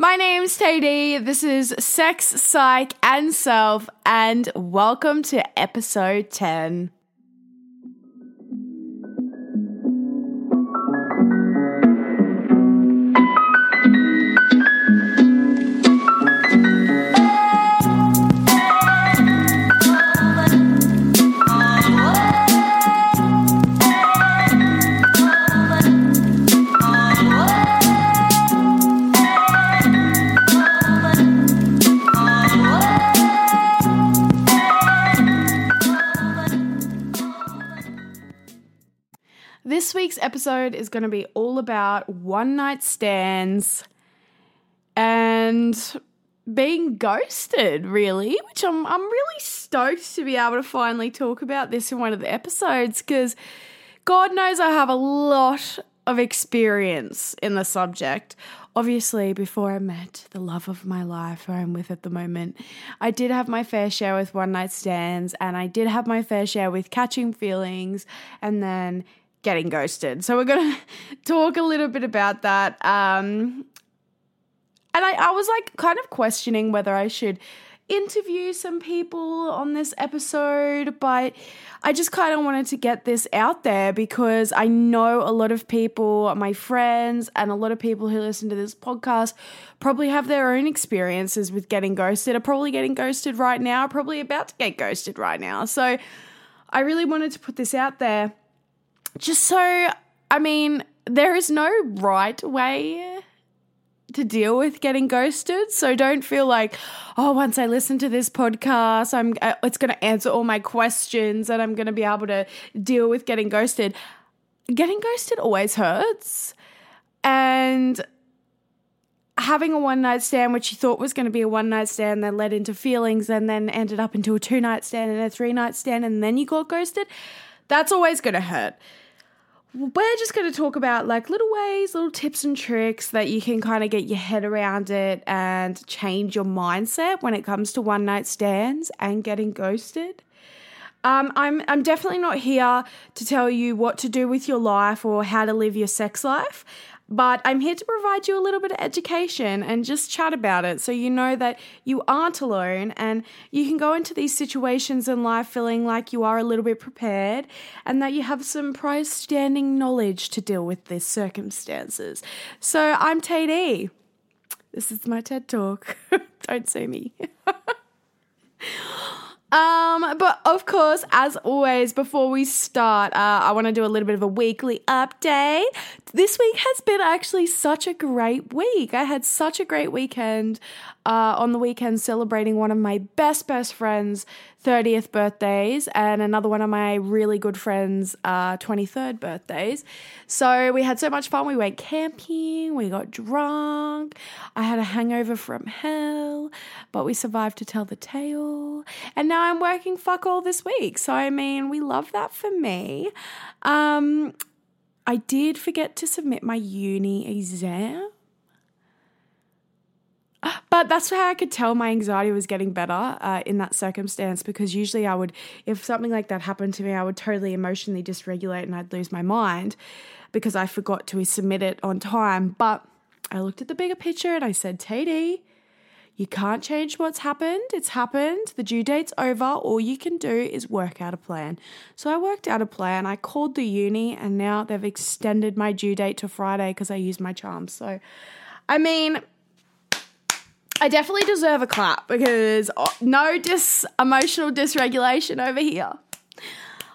My name's TD. This is Sex, Psych, and Self, and welcome to episode 10. Episode is going to be all about one night stands and being ghosted, really, which I'm I'm really stoked to be able to finally talk about this in one of the episodes because God knows I have a lot of experience in the subject. Obviously, before I met the love of my life, who I'm with at the moment, I did have my fair share with one night stands and I did have my fair share with catching feelings and then getting ghosted. So we're going to talk a little bit about that. Um, and I, I was like kind of questioning whether I should interview some people on this episode, but I just kind of wanted to get this out there because I know a lot of people, my friends, and a lot of people who listen to this podcast probably have their own experiences with getting ghosted, are probably getting ghosted right now, probably about to get ghosted right now. So I really wanted to put this out there just so, I mean, there is no right way to deal with getting ghosted. So don't feel like, oh, once I listen to this podcast, I'm uh, it's going to answer all my questions and I'm going to be able to deal with getting ghosted. Getting ghosted always hurts. And having a one night stand, which you thought was going to be a one night stand, then led into feelings and then ended up into a two night stand and a three night stand, and then you got ghosted, that's always going to hurt we're just going to talk about like little ways, little tips and tricks that you can kind of get your head around it and change your mindset when it comes to one night stands and getting ghosted. Um, I'm I'm definitely not here to tell you what to do with your life or how to live your sex life. But I'm here to provide you a little bit of education and just chat about it so you know that you aren't alone and you can go into these situations in life feeling like you are a little bit prepared and that you have some prior standing knowledge to deal with these circumstances. So I'm TD. This is my TED Talk. Don't sue me. Um, but of course, as always, before we start, uh, I want to do a little bit of a weekly update. This week has been actually such a great week. I had such a great weekend uh, on the weekend celebrating one of my best, best friends' 30th birthdays and another one of my really good friends' uh, 23rd birthdays. So we had so much fun. We went camping, we got drunk. I had a hangover from hell, but we survived to tell the tale. And now I'm working fuck all this week. So, I mean, we love that for me. Um, I did forget to submit my uni exam. But that's how I could tell my anxiety was getting better uh, in that circumstance because usually I would, if something like that happened to me, I would totally emotionally dysregulate and I'd lose my mind because I forgot to submit it on time. But I looked at the bigger picture and I said, TD, you can't change what's happened. It's happened. The due date's over. All you can do is work out a plan. So I worked out a plan. I called the uni and now they've extended my due date to Friday because I used my charms. So, I mean, I definitely deserve a clap because oh, no dis emotional dysregulation over here.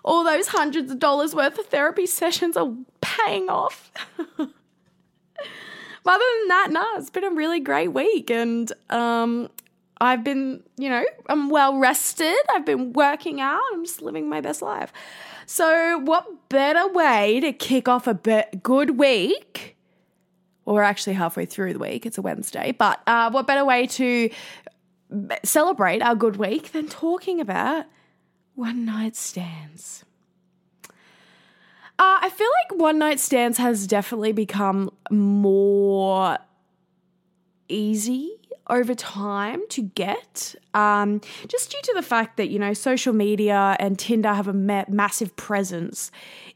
All those hundreds of dollars worth of therapy sessions are paying off. But other than that, nah, it's been a really great week. And um, I've been, you know, I'm well rested. I've been working out. I'm just living my best life. So, what better way to kick off a be- good week? Well, we're actually halfway through the week. It's a Wednesday. But uh, what better way to celebrate our good week than talking about one night stands? Uh, I feel like one night stands has definitely become more easy over time to get, um, just due to the fact that, you know, social media and Tinder have a ma- massive presence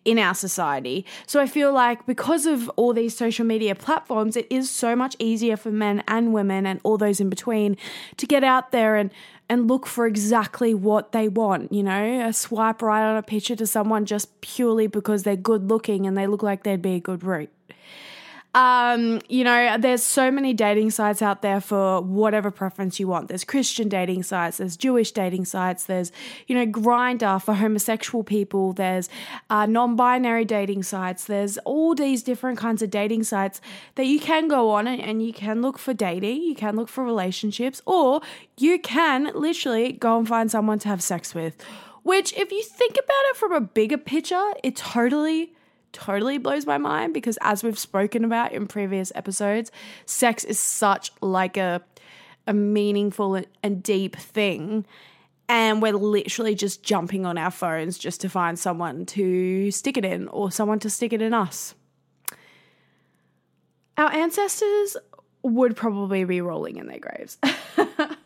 in our society. So I feel like because of all these social media platforms, it is so much easier for men and women and all those in between to get out there and and look for exactly what they want, you know, a swipe right on a picture to someone just purely because they're good looking and they look like they'd be a good root. Um, you know, there's so many dating sites out there for whatever preference you want. There's Christian dating sites, there's Jewish dating sites, there's, you know, Grindr for homosexual people, there's uh, non binary dating sites, there's all these different kinds of dating sites that you can go on and, and you can look for dating, you can look for relationships, or you can literally go and find someone to have sex with. Which, if you think about it from a bigger picture, it totally totally blows my mind because as we've spoken about in previous episodes, sex is such like a a meaningful and deep thing and we're literally just jumping on our phones just to find someone to stick it in or someone to stick it in us. Our ancestors would probably be rolling in their graves.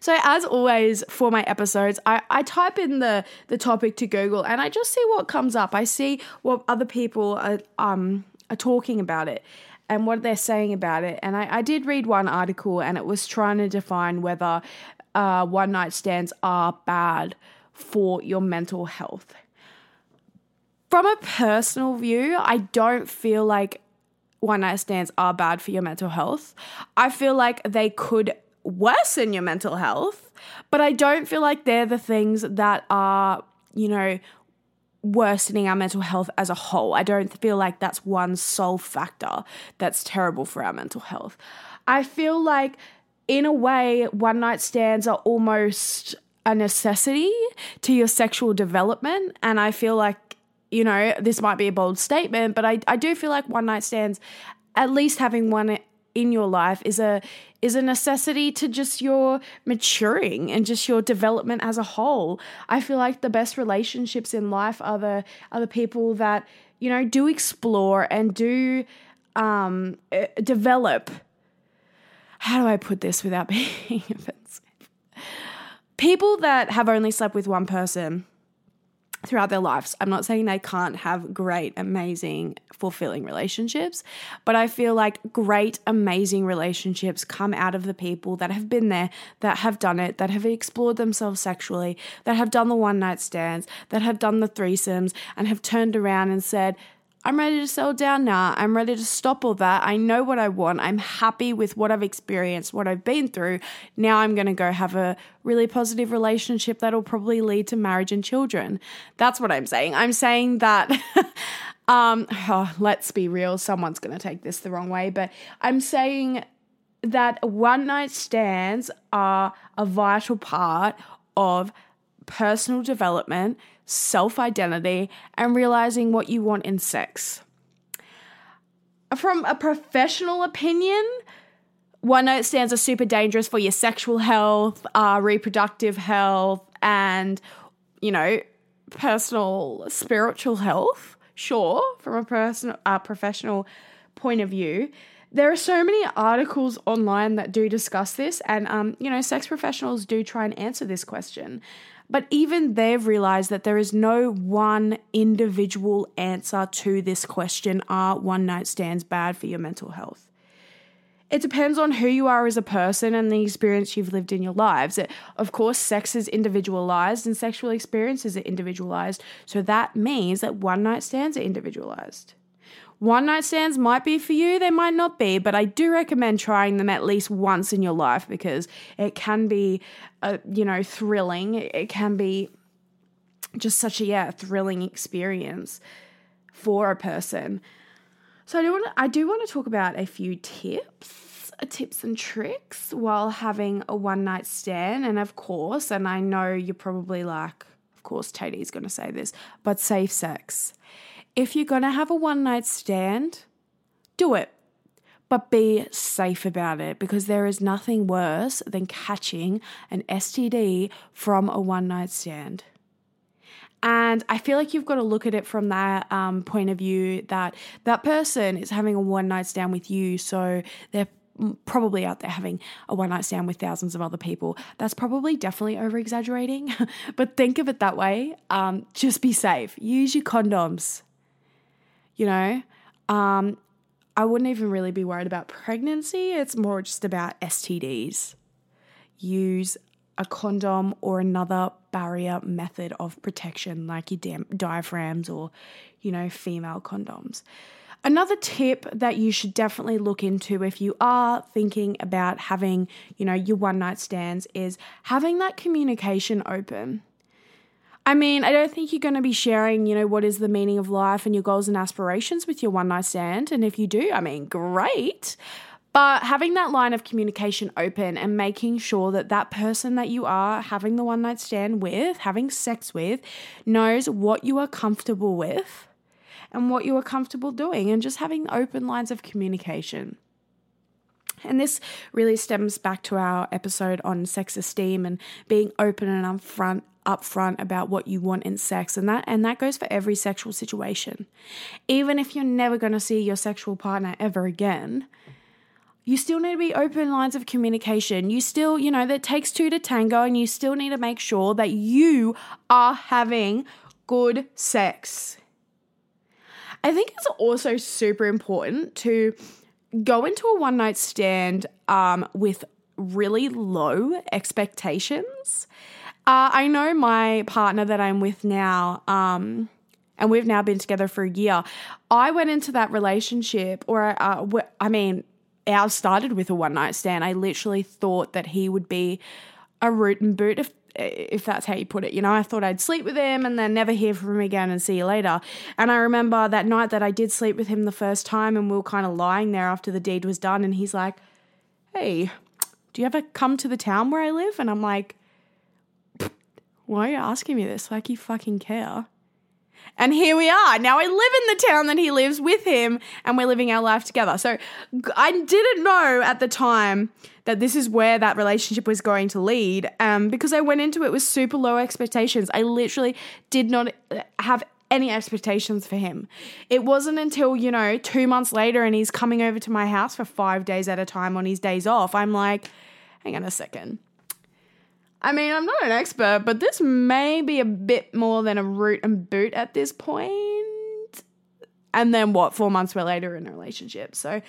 So as always for my episodes, I, I type in the the topic to Google and I just see what comes up. I see what other people are um are talking about it and what they're saying about it. And I, I did read one article and it was trying to define whether uh, one night stands are bad for your mental health. From a personal view, I don't feel like one night stands are bad for your mental health. I feel like they could worsen your mental health, but I don't feel like they're the things that are, you know, worsening our mental health as a whole. I don't feel like that's one sole factor that's terrible for our mental health. I feel like, in a way, one night stands are almost a necessity to your sexual development. And I feel like, you know, this might be a bold statement, but I, I do feel like one night stands, at least having one in your life is a is a necessity to just your maturing and just your development as a whole. I feel like the best relationships in life are the are the people that you know do explore and do um, uh, develop. How do I put this without being offensive? People that have only slept with one person throughout their lives. I'm not saying they can't have great, amazing, fulfilling relationships, but I feel like great, amazing relationships come out of the people that have been there, that have done it, that have explored themselves sexually, that have done the one night stands, that have done the threesomes, and have turned around and said, I'm ready to settle down now. I'm ready to stop all that. I know what I want. I'm happy with what I've experienced, what I've been through. Now I'm going to go have a really positive relationship that'll probably lead to marriage and children. That's what I'm saying. I'm saying that. um, oh, let's be real. Someone's going to take this the wrong way, but I'm saying that one night stands are a vital part of personal development, self identity, and realizing what you want in sex. From a professional opinion, one night stands are super dangerous for your sexual health, uh, reproductive health, and, you know, personal spiritual health. Sure, from a personal, uh, professional point of view, there are so many articles online that do discuss this, and um, you know, sex professionals do try and answer this question. But even they've realized that there is no one individual answer to this question are one night stands bad for your mental health? It depends on who you are as a person and the experience you've lived in your lives. It, of course, sex is individualized and sexual experiences are individualized. So that means that one night stands are individualized. One night stands might be for you, they might not be, but I do recommend trying them at least once in your life because it can be, uh, you know, thrilling. It can be just such a yeah thrilling experience for a person. So I do want to, I do want to talk about a few tips, uh, tips and tricks while having a one night stand, and of course, and I know you're probably like, of course, TD's going to say this, but safe sex if you're going to have a one night stand, do it. But be safe about it because there is nothing worse than catching an STD from a one night stand. And I feel like you've got to look at it from that um, point of view that that person is having a one night stand with you. So they're probably out there having a one night stand with thousands of other people. That's probably definitely over exaggerating, but think of it that way. Um, just be safe. Use your condoms you know? Um, I wouldn't even really be worried about pregnancy. It's more just about STDs. Use a condom or another barrier method of protection, like your di- diaphragms or, you know, female condoms. Another tip that you should definitely look into if you are thinking about having, you know, your one night stands is having that communication open. I mean, I don't think you're going to be sharing, you know, what is the meaning of life and your goals and aspirations with your one night stand. And if you do, I mean, great. But having that line of communication open and making sure that that person that you are having the one night stand with, having sex with, knows what you are comfortable with and what you are comfortable doing, and just having open lines of communication. And this really stems back to our episode on sex esteem and being open and upfront upfront about what you want in sex and that and that goes for every sexual situation. Even if you're never going to see your sexual partner ever again, you still need to be open lines of communication. You still, you know, that takes two to tango and you still need to make sure that you are having good sex. I think it's also super important to go into a one night stand um, with really low expectations. Uh, I know my partner that I'm with now, um, and we've now been together for a year. I went into that relationship, or uh, I mean, ours started with a one night stand. I literally thought that he would be a root and boot, if if that's how you put it. You know, I thought I'd sleep with him and then never hear from him again and see you later. And I remember that night that I did sleep with him the first time, and we were kind of lying there after the deed was done, and he's like, "Hey, do you ever come to the town where I live?" And I'm like why are you asking me this? Like you fucking care. And here we are. Now I live in the town that he lives with him, and we're living our life together. So I didn't know at the time that this is where that relationship was going to lead um, because I went into it with super low expectations. I literally did not have any expectations for him. It wasn't until, you know, two months later and he's coming over to my house for five days at a time on his days off. I'm like, hang on a second. I mean, I'm not an expert, but this may be a bit more than a root and boot at this point. And then what? Four months we're later in a relationship. So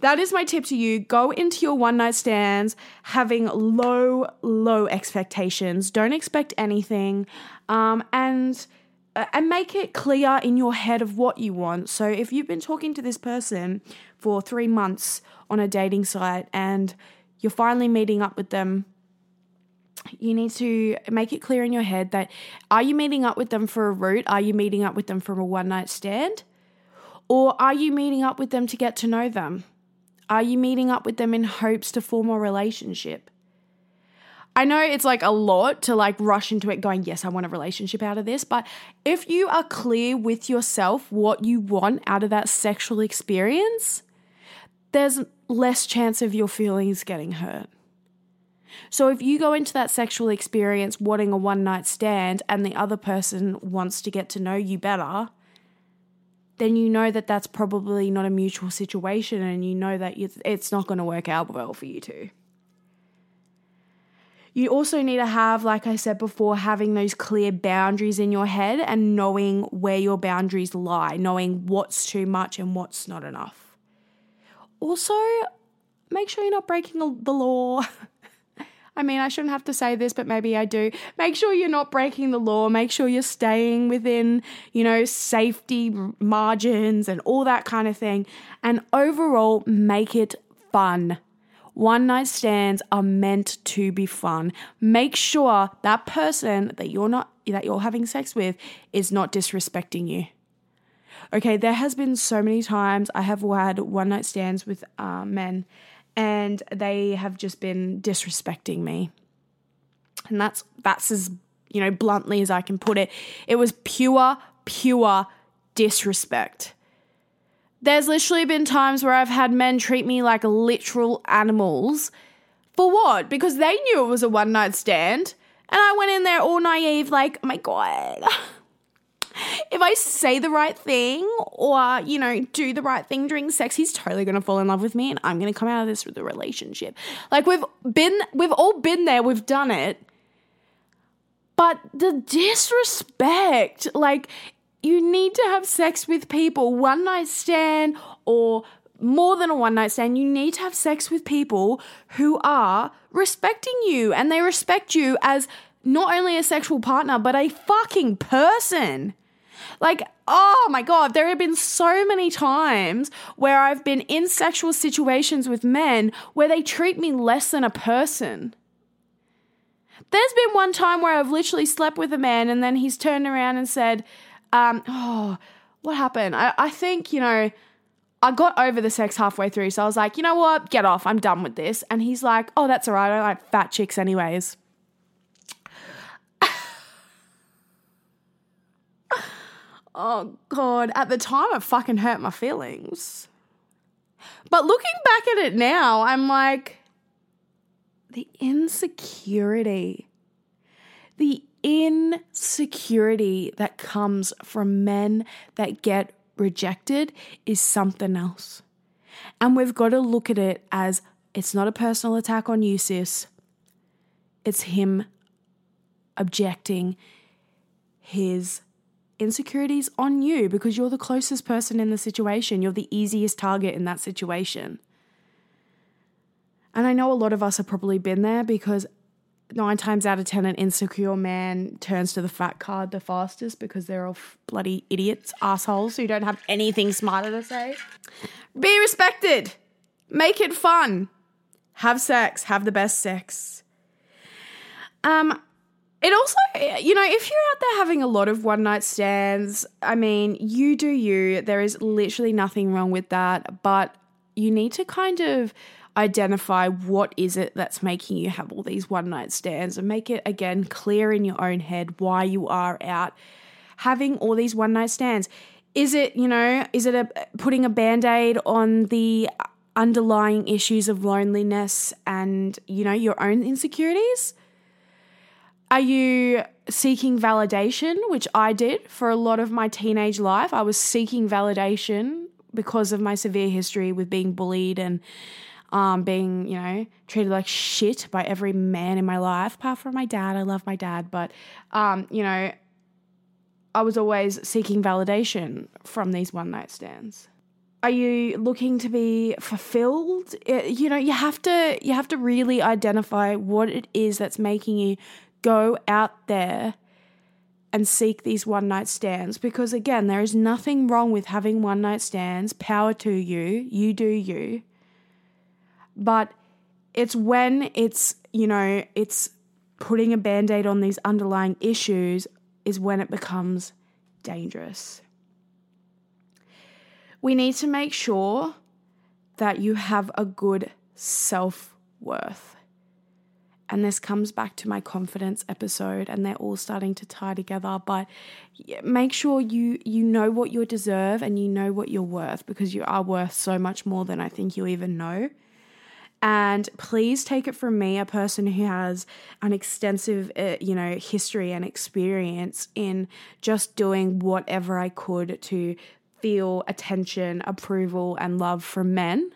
that is my tip to you. Go into your one night stands having low, low expectations. Don't expect anything. Um, and uh, and make it clear in your head of what you want. So if you've been talking to this person for three months on a dating site and you're finally meeting up with them you need to make it clear in your head that are you meeting up with them for a root? Are you meeting up with them for a one night stand? Or are you meeting up with them to get to know them? Are you meeting up with them in hopes to form a relationship? I know it's like a lot to like rush into it going, yes, I want a relationship out of this. But if you are clear with yourself what you want out of that sexual experience, there's less chance of your feelings getting hurt. So if you go into that sexual experience wanting a one night stand and the other person wants to get to know you better, then you know that that's probably not a mutual situation and you know that it's not going to work out well for you two. You also need to have, like I said before, having those clear boundaries in your head and knowing where your boundaries lie, knowing what's too much and what's not enough. Also, make sure you're not breaking the law. I mean, I shouldn't have to say this, but maybe I do. Make sure you're not breaking the law. Make sure you're staying within, you know, safety margins and all that kind of thing. And overall, make it fun. One night stands are meant to be fun. Make sure that person that you're not that you're having sex with is not disrespecting you. Okay, there has been so many times I have had one night stands with uh, men and they have just been disrespecting me. And that's that's as you know bluntly as I can put it. It was pure pure disrespect. There's literally been times where I've had men treat me like literal animals. For what? Because they knew it was a one night stand. And I went in there all naive, like, oh my God, if I say the right thing or, you know, do the right thing during sex, he's totally going to fall in love with me and I'm going to come out of this with a relationship. Like we've been, we've all been there, we've done it. But the disrespect, like, you need to have sex with people, one night stand or more than a one night stand. You need to have sex with people who are respecting you and they respect you as not only a sexual partner, but a fucking person. Like, oh my God, there have been so many times where I've been in sexual situations with men where they treat me less than a person. There's been one time where I've literally slept with a man and then he's turned around and said, um, oh, what happened? I, I think, you know, I got over the sex halfway through. So I was like, you know what? Get off. I'm done with this. And he's like, oh, that's all right. I like fat chicks, anyways. Oh, God. At the time, it fucking hurt my feelings. But looking back at it now, I'm like, the insecurity, the insecurity that comes from men that get rejected is something else. And we've got to look at it as it's not a personal attack on you, sis. It's him objecting his insecurities on you because you're the closest person in the situation. You're the easiest target in that situation. And I know a lot of us have probably been there because nine times out of ten, an insecure man turns to the fat card the fastest because they're all bloody idiots, assholes who don't have anything smarter to say. Be respected, make it fun, have sex, have the best sex. Um, it also, you know, if you're out there having a lot of one night stands, I mean, you do you. There is literally nothing wrong with that, but you need to kind of identify what is it that's making you have all these one night stands and make it again clear in your own head why you are out having all these one night stands. Is it, you know, is it a putting a band-aid on the underlying issues of loneliness and, you know, your own insecurities? Are you seeking validation, which I did for a lot of my teenage life? I was seeking validation because of my severe history with being bullied and um, being, you know, treated like shit by every man in my life, apart from my dad. I love my dad, but, um, you know, I was always seeking validation from these one night stands. Are you looking to be fulfilled? You know, you have to you have to really identify what it is that's making you go out there and seek these one night stands because, again, there is nothing wrong with having one night stands. Power to you. You do you. But it's when it's, you know, it's putting a band aid on these underlying issues is when it becomes dangerous. We need to make sure that you have a good self worth. And this comes back to my confidence episode, and they're all starting to tie together. But make sure you you know what you deserve and you know what you're worth because you are worth so much more than I think you even know. And please take it from me, a person who has an extensive, uh, you know, history and experience in just doing whatever I could to feel attention, approval, and love from men.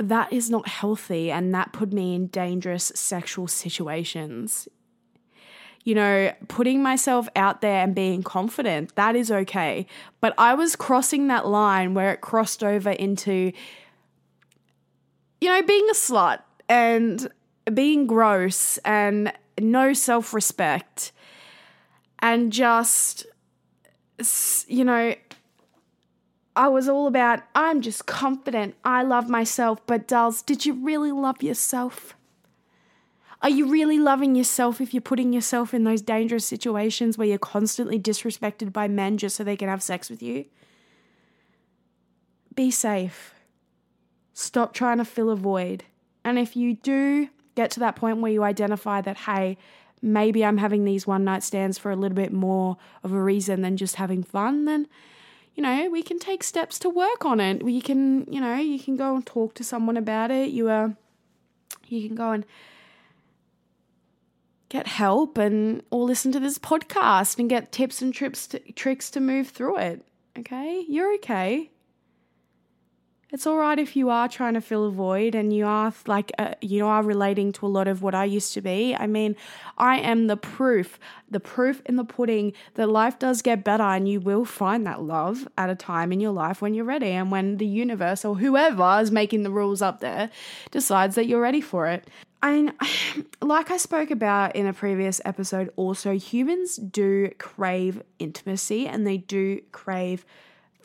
That is not healthy, and that put me in dangerous sexual situations. You know, putting myself out there and being confident, that is okay. But I was crossing that line where it crossed over into, you know, being a slut and being gross and no self respect and just, you know, I was all about, I'm just confident. I love myself. But, dolls, did you really love yourself? Are you really loving yourself if you're putting yourself in those dangerous situations where you're constantly disrespected by men just so they can have sex with you? Be safe. Stop trying to fill a void. And if you do get to that point where you identify that, hey, maybe I'm having these one night stands for a little bit more of a reason than just having fun, then you know, we can take steps to work on it. We can, you know, you can go and talk to someone about it. You are, you can go and get help and or listen to this podcast and get tips and trips to, tricks to move through it. Okay? You're okay. It's all right if you are trying to fill a void and you are like uh, you are relating to a lot of what I used to be. I mean, I am the proof, the proof in the pudding that life does get better and you will find that love at a time in your life when you're ready and when the universe or whoever is making the rules up there decides that you're ready for it. I mean, like I spoke about in a previous episode, also humans do crave intimacy and they do crave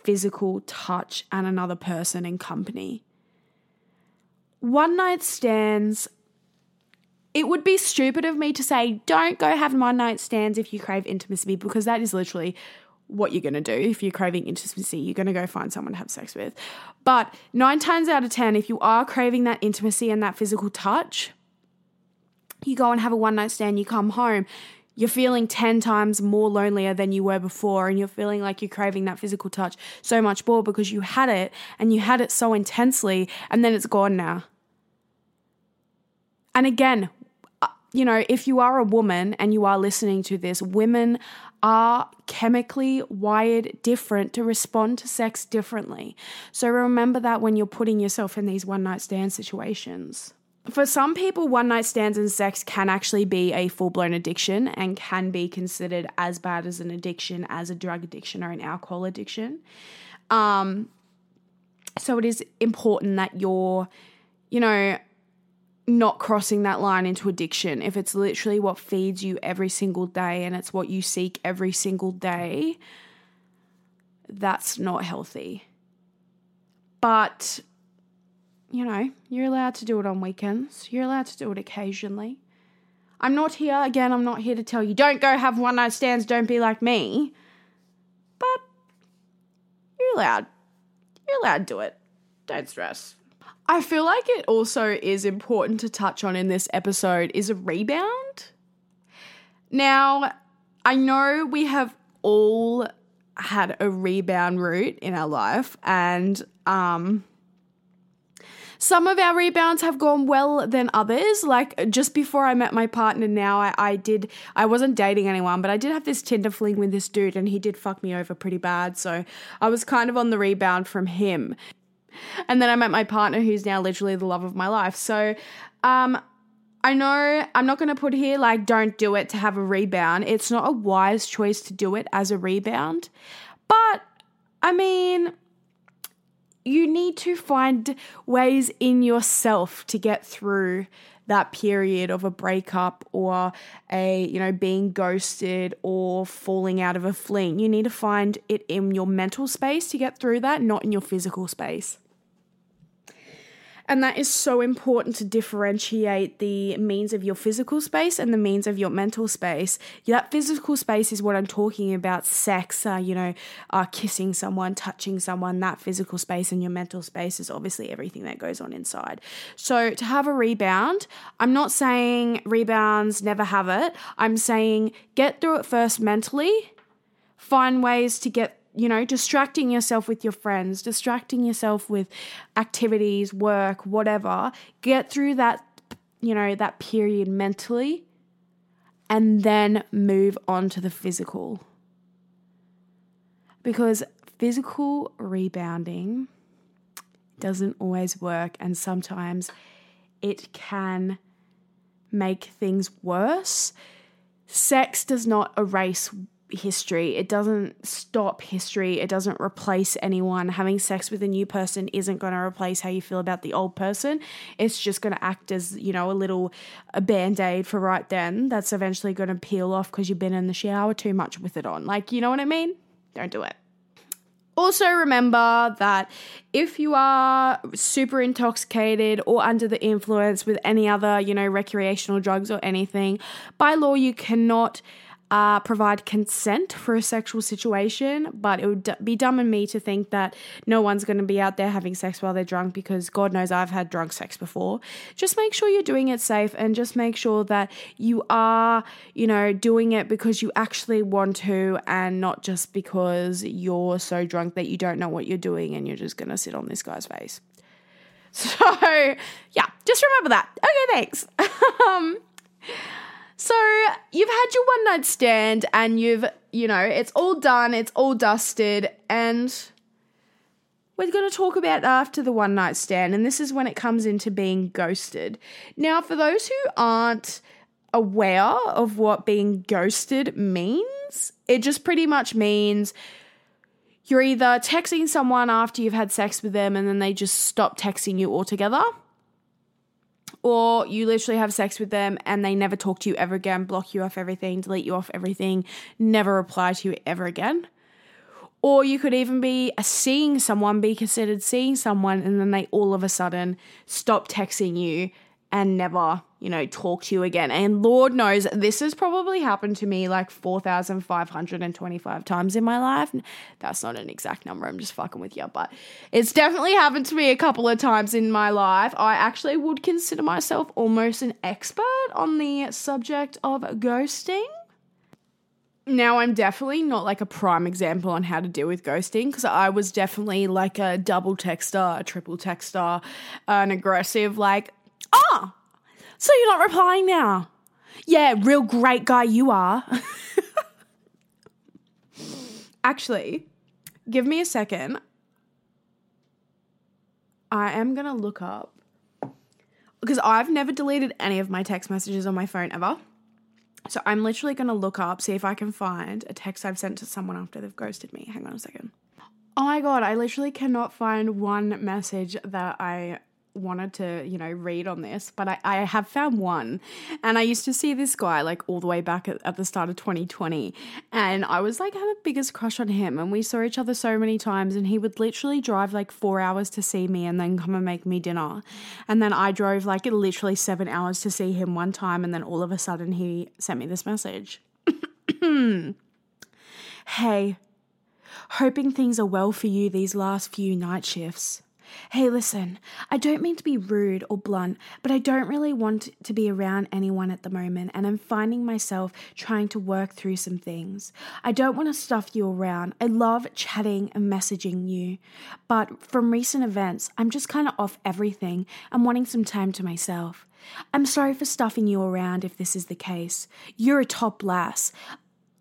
physical touch and another person in company. One night stands, it would be stupid of me to say, don't go have one night stands if you crave intimacy, because that is literally what you're going to do. If you're craving intimacy, you're going to go find someone to have sex with. But nine times out of 10, if you are craving that intimacy and that physical touch, you go and have a one night stand, you come home, you're feeling 10 times more lonelier than you were before and you're feeling like you're craving that physical touch so much more because you had it and you had it so intensely and then it's gone now. And again, uh, you know, if you are a woman and you are listening to this, women are chemically wired different to respond to sex differently. So remember that when you're putting yourself in these one night stand situations for some people, one night stands and sex can actually be a full blown addiction and can be considered as bad as an addiction as a drug addiction or an alcohol addiction. Um, so it is important that you're, you know, not crossing that line into addiction. If it's literally what feeds you every single day and it's what you seek every single day, that's not healthy. But you know, you're allowed to do it on weekends. You're allowed to do it occasionally. I'm not here, again, I'm not here to tell you, don't go have one night stands, don't be like me. But you're allowed. You're allowed to do it. Don't stress. I feel like it also is important to touch on in this episode is a rebound. Now, I know we have all had a rebound root in our life and um some of our rebounds have gone well than others. Like just before I met my partner now, I, I did, I wasn't dating anyone, but I did have this Tinder fling with this dude and he did fuck me over pretty bad. So I was kind of on the rebound from him. And then I met my partner who's now literally the love of my life. So, um, I know I'm not going to put here like don't do it to have a rebound. It's not a wise choice to do it as a rebound. But I mean, you need to find ways in yourself to get through that period of a breakup or a you know being ghosted or falling out of a fling. You need to find it in your mental space to get through that not in your physical space and that is so important to differentiate the means of your physical space and the means of your mental space. That physical space is what I'm talking about sex, uh, you know, uh, kissing someone, touching someone. That physical space and your mental space is obviously everything that goes on inside. So to have a rebound, I'm not saying rebounds never have it. I'm saying get through it first mentally, find ways to get you know, distracting yourself with your friends, distracting yourself with activities, work, whatever. Get through that, you know, that period mentally and then move on to the physical. because physical rebounding doesn't always work, and sometimes it can make things worse. Sex does not erase history. It doesn't stop history. It doesn't replace anyone. Having sex with a new person isn't going to replace how you feel about the old person. It's just going to act as, you know, a little a band-aid for right then that's eventually going to peel off because you've been in the shower too much with it on. Like, you know what I mean? Don't do it. Also, remember that if you are super intoxicated or under the influence with any other, you know, recreational drugs or anything, by law, you cannot uh, provide consent for a sexual situation, but it would be dumb in me to think that no one's going to be out there having sex while they're drunk because God knows I've had drunk sex before. Just make sure you're doing it safe and just make sure that you are, you know, doing it because you actually want to and not just because you're so drunk that you don't know what you're doing and you're just going to sit on this guy's face. So, yeah, just remember that. Okay, thanks. um, so you've had your one night stand and you've, you know, it's all done, it's all dusted, and we're going to talk about after the one night stand. And this is when it comes into being ghosted. Now, for those who aren't aware of what being ghosted means, it just pretty much means you're either texting someone after you've had sex with them and then they just stop texting you altogether or you literally have sex with them and they never talk to you ever again, block you off everything, delete you off everything, never reply to you ever again. Or you could even be seeing someone, be considered seeing someone, and then they all of a sudden stop texting you and never, you know, talk to you again. And Lord knows this has probably happened to me like 4,525 times in my life. That's not an exact number, I'm just fucking with you, but it's definitely happened to me a couple of times in my life. I actually would consider myself almost an expert on the subject of ghosting. Now, I'm definitely not like a prime example on how to deal with ghosting because I was definitely like a double texter, a triple texter, an aggressive, like, Oh, so you're not replying now? Yeah, real great guy you are. Actually, give me a second. I am going to look up because I've never deleted any of my text messages on my phone ever. So I'm literally going to look up, see if I can find a text I've sent to someone after they've ghosted me. Hang on a second. Oh my god, I literally cannot find one message that I wanted to, you know, read on this, but I, I have found one. And I used to see this guy like all the way back at, at the start of 2020. And I was like, had the biggest crush on him. And we saw each other so many times. And he would literally drive like four hours to see me and then come and make me dinner. And then I drove like literally seven hours to see him one time. And then all of a sudden he sent me this message Hey, hoping things are well for you these last few night shifts. Hey, listen, I don't mean to be rude or blunt, but I don't really want to be around anyone at the moment, and I'm finding myself trying to work through some things. I don't want to stuff you around. I love chatting and messaging you, but from recent events, I'm just kind of off everything and wanting some time to myself. I'm sorry for stuffing you around if this is the case. You're a top lass.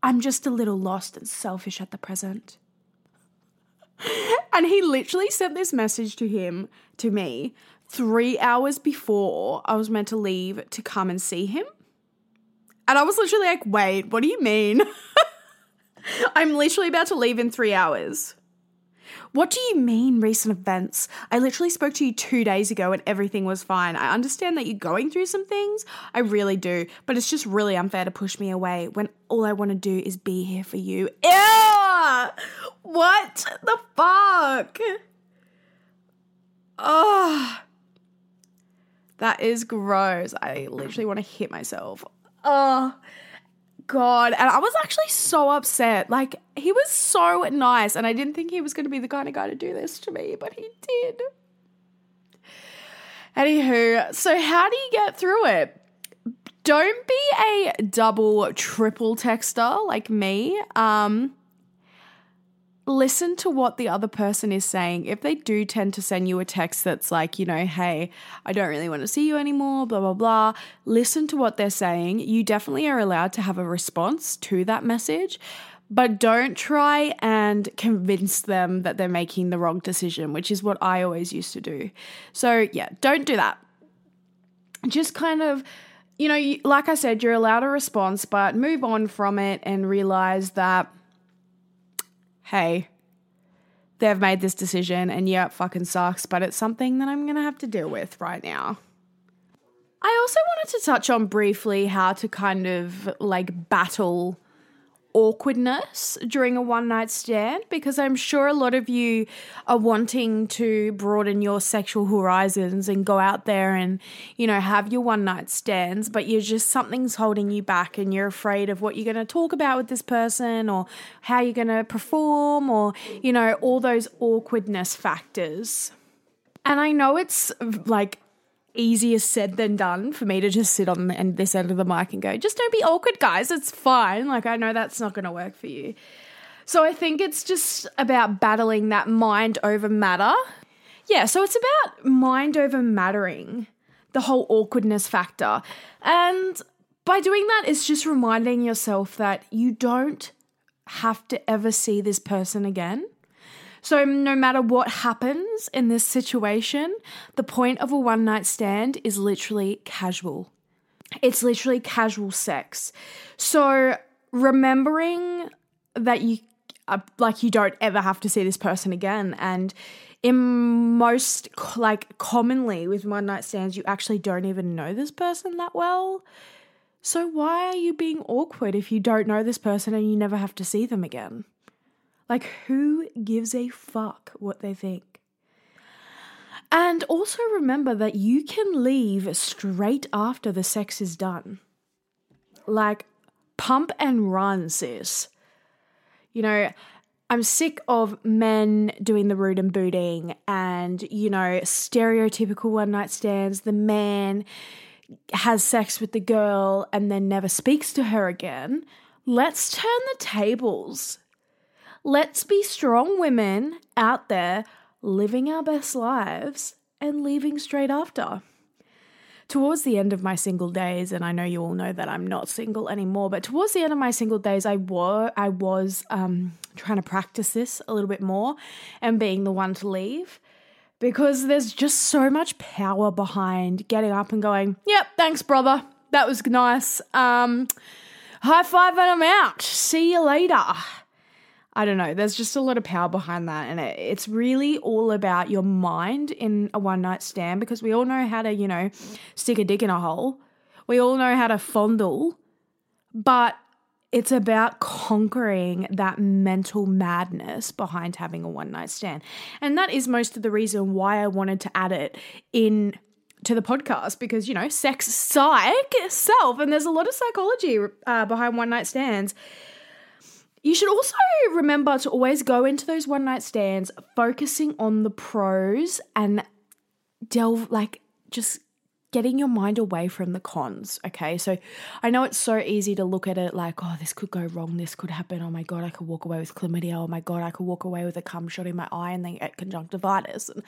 I'm just a little lost and selfish at the present. and he literally sent this message to him, to me, three hours before I was meant to leave to come and see him. And I was literally like, wait, what do you mean? I'm literally about to leave in three hours. What do you mean, recent events? I literally spoke to you two days ago and everything was fine. I understand that you're going through some things. I really do. But it's just really unfair to push me away when all I want to do is be here for you. Ew! What the fuck? Oh. That is gross. I literally want to hit myself. Oh. God. And I was actually so upset. Like, he was so nice, and I didn't think he was going to be the kind of guy to do this to me, but he did. Anywho, so how do you get through it? Don't be a double, triple texter like me. Um, listen to what the other person is saying. If they do tend to send you a text that's like, you know, hey, I don't really want to see you anymore, blah, blah, blah, listen to what they're saying. You definitely are allowed to have a response to that message, but don't try and convince them that they're making the wrong decision, which is what I always used to do. So, yeah, don't do that. Just kind of, you know, like I said, you're allowed a response, but move on from it and realize that, hey, they've made this decision and yeah, it fucking sucks, but it's something that I'm going to have to deal with right now. I also wanted to touch on briefly how to kind of like battle awkwardness during a one night stand because I'm sure a lot of you are wanting to broaden your sexual horizons and go out there and, you know, have your one night stands, but you're just something's holding you back and you're afraid of what you're going to talk about with this person or how you're going to perform or, you know, all those awkwardness factors. And I know it's like easier said than done for me to just sit on the end, this end of the mic and go, just don't be awkward, guys. It's fine. Like, I know that's not going to work for you. So I think it's just about battling that mind over matter. Yeah, so it's about mind over mattering, the whole awkwardness factor. And by doing that, it's just reminding yourself that you don't have to ever see this person again. So, no matter what happens in this situation, the point of a one night stand is literally casual. It's literally casual sex. So, remembering that you uh, like you don't ever have to see this person again and in most like commonly with one night stands you actually don't even know this person that well so why are you being awkward if you don't know this person and you never have to see them again like, who gives a fuck what they think? And also remember that you can leave straight after the sex is done. Like, pump and run, sis. You know, I'm sick of men doing the root and booting and, you know, stereotypical one night stands. The man has sex with the girl and then never speaks to her again. Let's turn the tables. Let's be strong women out there living our best lives and leaving straight after. Towards the end of my single days, and I know you all know that I'm not single anymore, but towards the end of my single days, I were I was um, trying to practice this a little bit more and being the one to leave because there's just so much power behind getting up and going, "Yep, thanks, brother. That was nice. Um, high five and I'm out. See you later." I don't know. There's just a lot of power behind that. And it, it's really all about your mind in a one night stand because we all know how to, you know, stick a dick in a hole. We all know how to fondle. But it's about conquering that mental madness behind having a one night stand. And that is most of the reason why I wanted to add it in to the podcast because you know sex psych self and there's a lot of psychology uh, behind one night stands you should also remember to always go into those one night stands focusing on the pros and delve, like, just getting your mind away from the cons. Okay. So I know it's so easy to look at it like, oh, this could go wrong. This could happen. Oh my God, I could walk away with chlamydia. Oh my God, I could walk away with a cum shot in my eye and then get conjunctivitis. And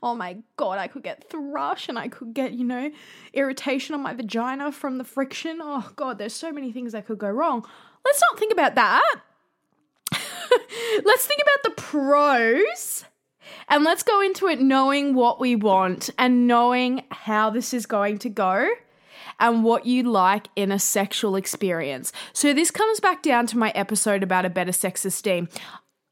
oh my God, I could get thrush and I could get, you know, irritation on my vagina from the friction. Oh God, there's so many things that could go wrong. Let's not think about that. Let's think about the pros and let's go into it knowing what we want and knowing how this is going to go and what you like in a sexual experience. So, this comes back down to my episode about a better sex esteem.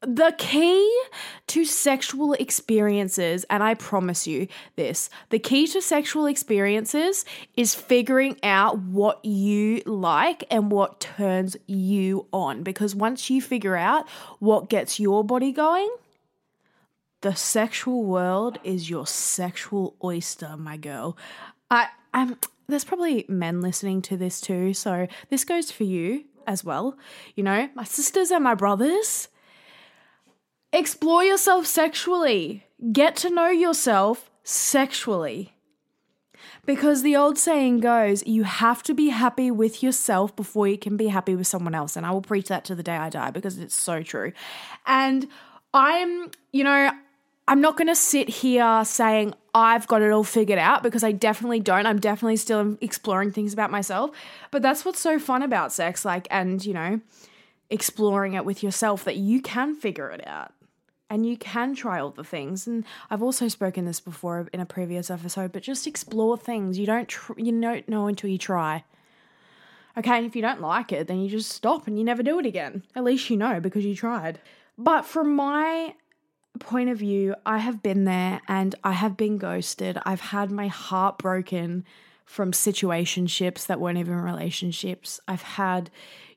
The key to sexual experiences, and I promise you this the key to sexual experiences is figuring out what you like and what turns you on. Because once you figure out what gets your body going, the sexual world is your sexual oyster, my girl. I, I'm, there's probably men listening to this too, so this goes for you as well. You know, my sisters and my brothers Explore yourself sexually. Get to know yourself sexually. Because the old saying goes, you have to be happy with yourself before you can be happy with someone else. And I will preach that to the day I die because it's so true. And I'm, you know, I'm not going to sit here saying I've got it all figured out because I definitely don't. I'm definitely still exploring things about myself. But that's what's so fun about sex. Like, and, you know, exploring it with yourself that you can figure it out and you can try all the things. And I've also spoken this before in a previous episode, but just explore things. You don't tr- you don't know until you try. Okay, and if you don't like it, then you just stop and you never do it again. At least you know because you tried. But from my point of view, I have been there and I have been ghosted. I've had my heart broken from situationships that weren't even relationships. I've had,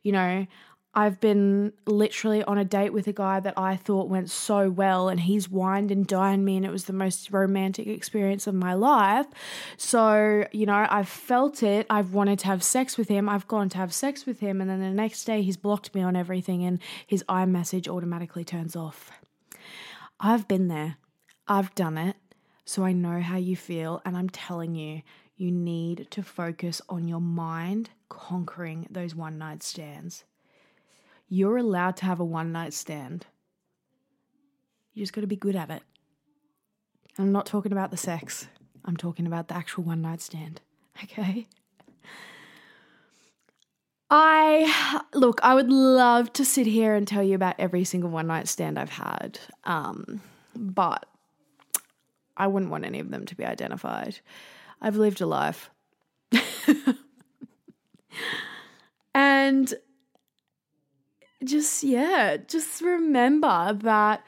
you know, I've been literally on a date with a guy that I thought went so well, and he's wined and dined me, and it was the most romantic experience of my life. So, you know, I've felt it. I've wanted to have sex with him. I've gone to have sex with him, and then the next day he's blocked me on everything, and his iMessage automatically turns off. I've been there, I've done it, so I know how you feel, and I'm telling you, you need to focus on your mind conquering those one night stands you're allowed to have a one night stand. You just got to be good at it. I'm not talking about the sex, I'm talking about the actual one night stand. Okay? I look, I would love to sit here and tell you about every single one night stand I've had. Um, but I wouldn't want any of them to be identified. I've lived a life. and just, yeah, just remember that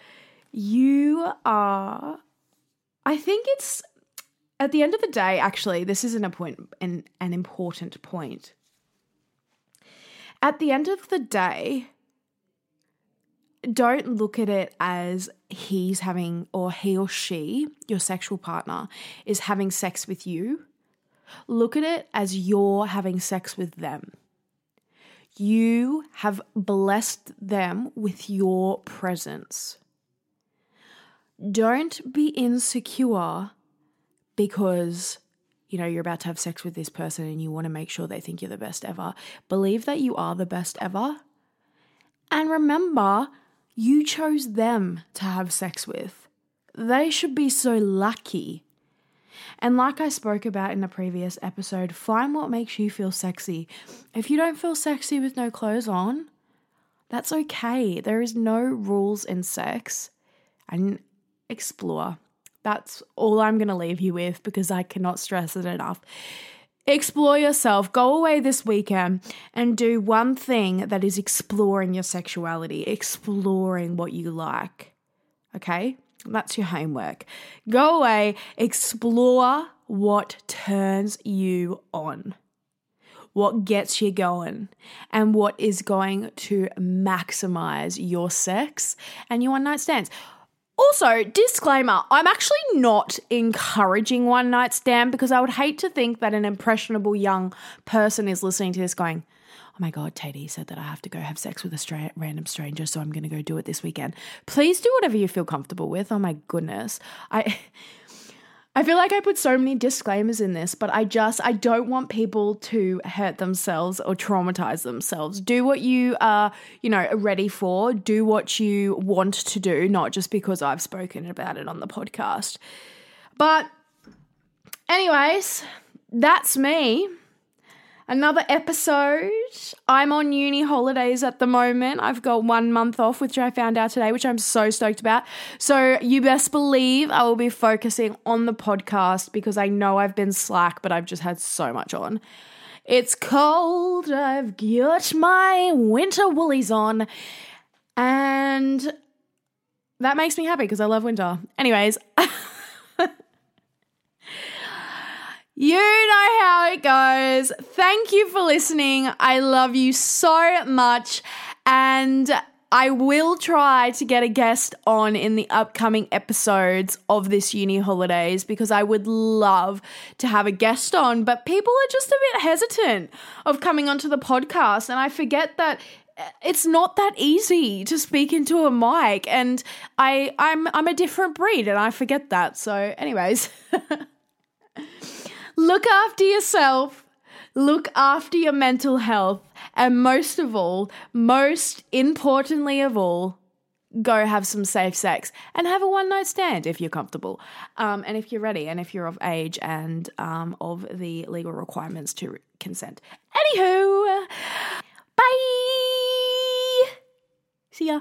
you are, I think it's at the end of the day, actually, this is an, point, an, an important point. At the end of the day, don't look at it as he's having, or he or she, your sexual partner, is having sex with you. Look at it as you're having sex with them. You have blessed them with your presence. Don't be insecure because you know you're about to have sex with this person and you want to make sure they think you're the best ever. Believe that you are the best ever. And remember, you chose them to have sex with. They should be so lucky and like I spoke about in a previous episode, find what makes you feel sexy. If you don't feel sexy with no clothes on, that's okay. There is no rules in sex. And explore. That's all I'm going to leave you with because I cannot stress it enough. Explore yourself. Go away this weekend and do one thing that is exploring your sexuality, exploring what you like. Okay? That's your homework. Go away, explore what turns you on, what gets you going, and what is going to maximize your sex and your one night stands. Also, disclaimer I'm actually not encouraging one night stand because I would hate to think that an impressionable young person is listening to this going, oh my God, Tatey said that I have to go have sex with a stra- random stranger, so I'm going to go do it this weekend. Please do whatever you feel comfortable with. Oh my goodness. I. I feel like I put so many disclaimers in this, but I just I don't want people to hurt themselves or traumatize themselves. Do what you are, you know, ready for. Do what you want to do, not just because I've spoken about it on the podcast. But anyways, that's me another episode. I'm on uni holidays at the moment. I've got one month off, which I found out today, which I'm so stoked about. So, you best believe I will be focusing on the podcast because I know I've been slack, but I've just had so much on. It's cold. I've got my winter woolies on. And that makes me happy because I love winter. Anyways, You know how it goes. Thank you for listening. I love you so much. And I will try to get a guest on in the upcoming episodes of this uni holidays because I would love to have a guest on, but people are just a bit hesitant of coming onto the podcast. And I forget that uh, it's not that easy to speak into a mic and I I'm I'm a different breed and I forget that. So anyways, Look after yourself. Look after your mental health. And most of all, most importantly of all, go have some safe sex and have a one night stand if you're comfortable um, and if you're ready and if you're of age and um, of the legal requirements to consent. Anywho, bye. See ya.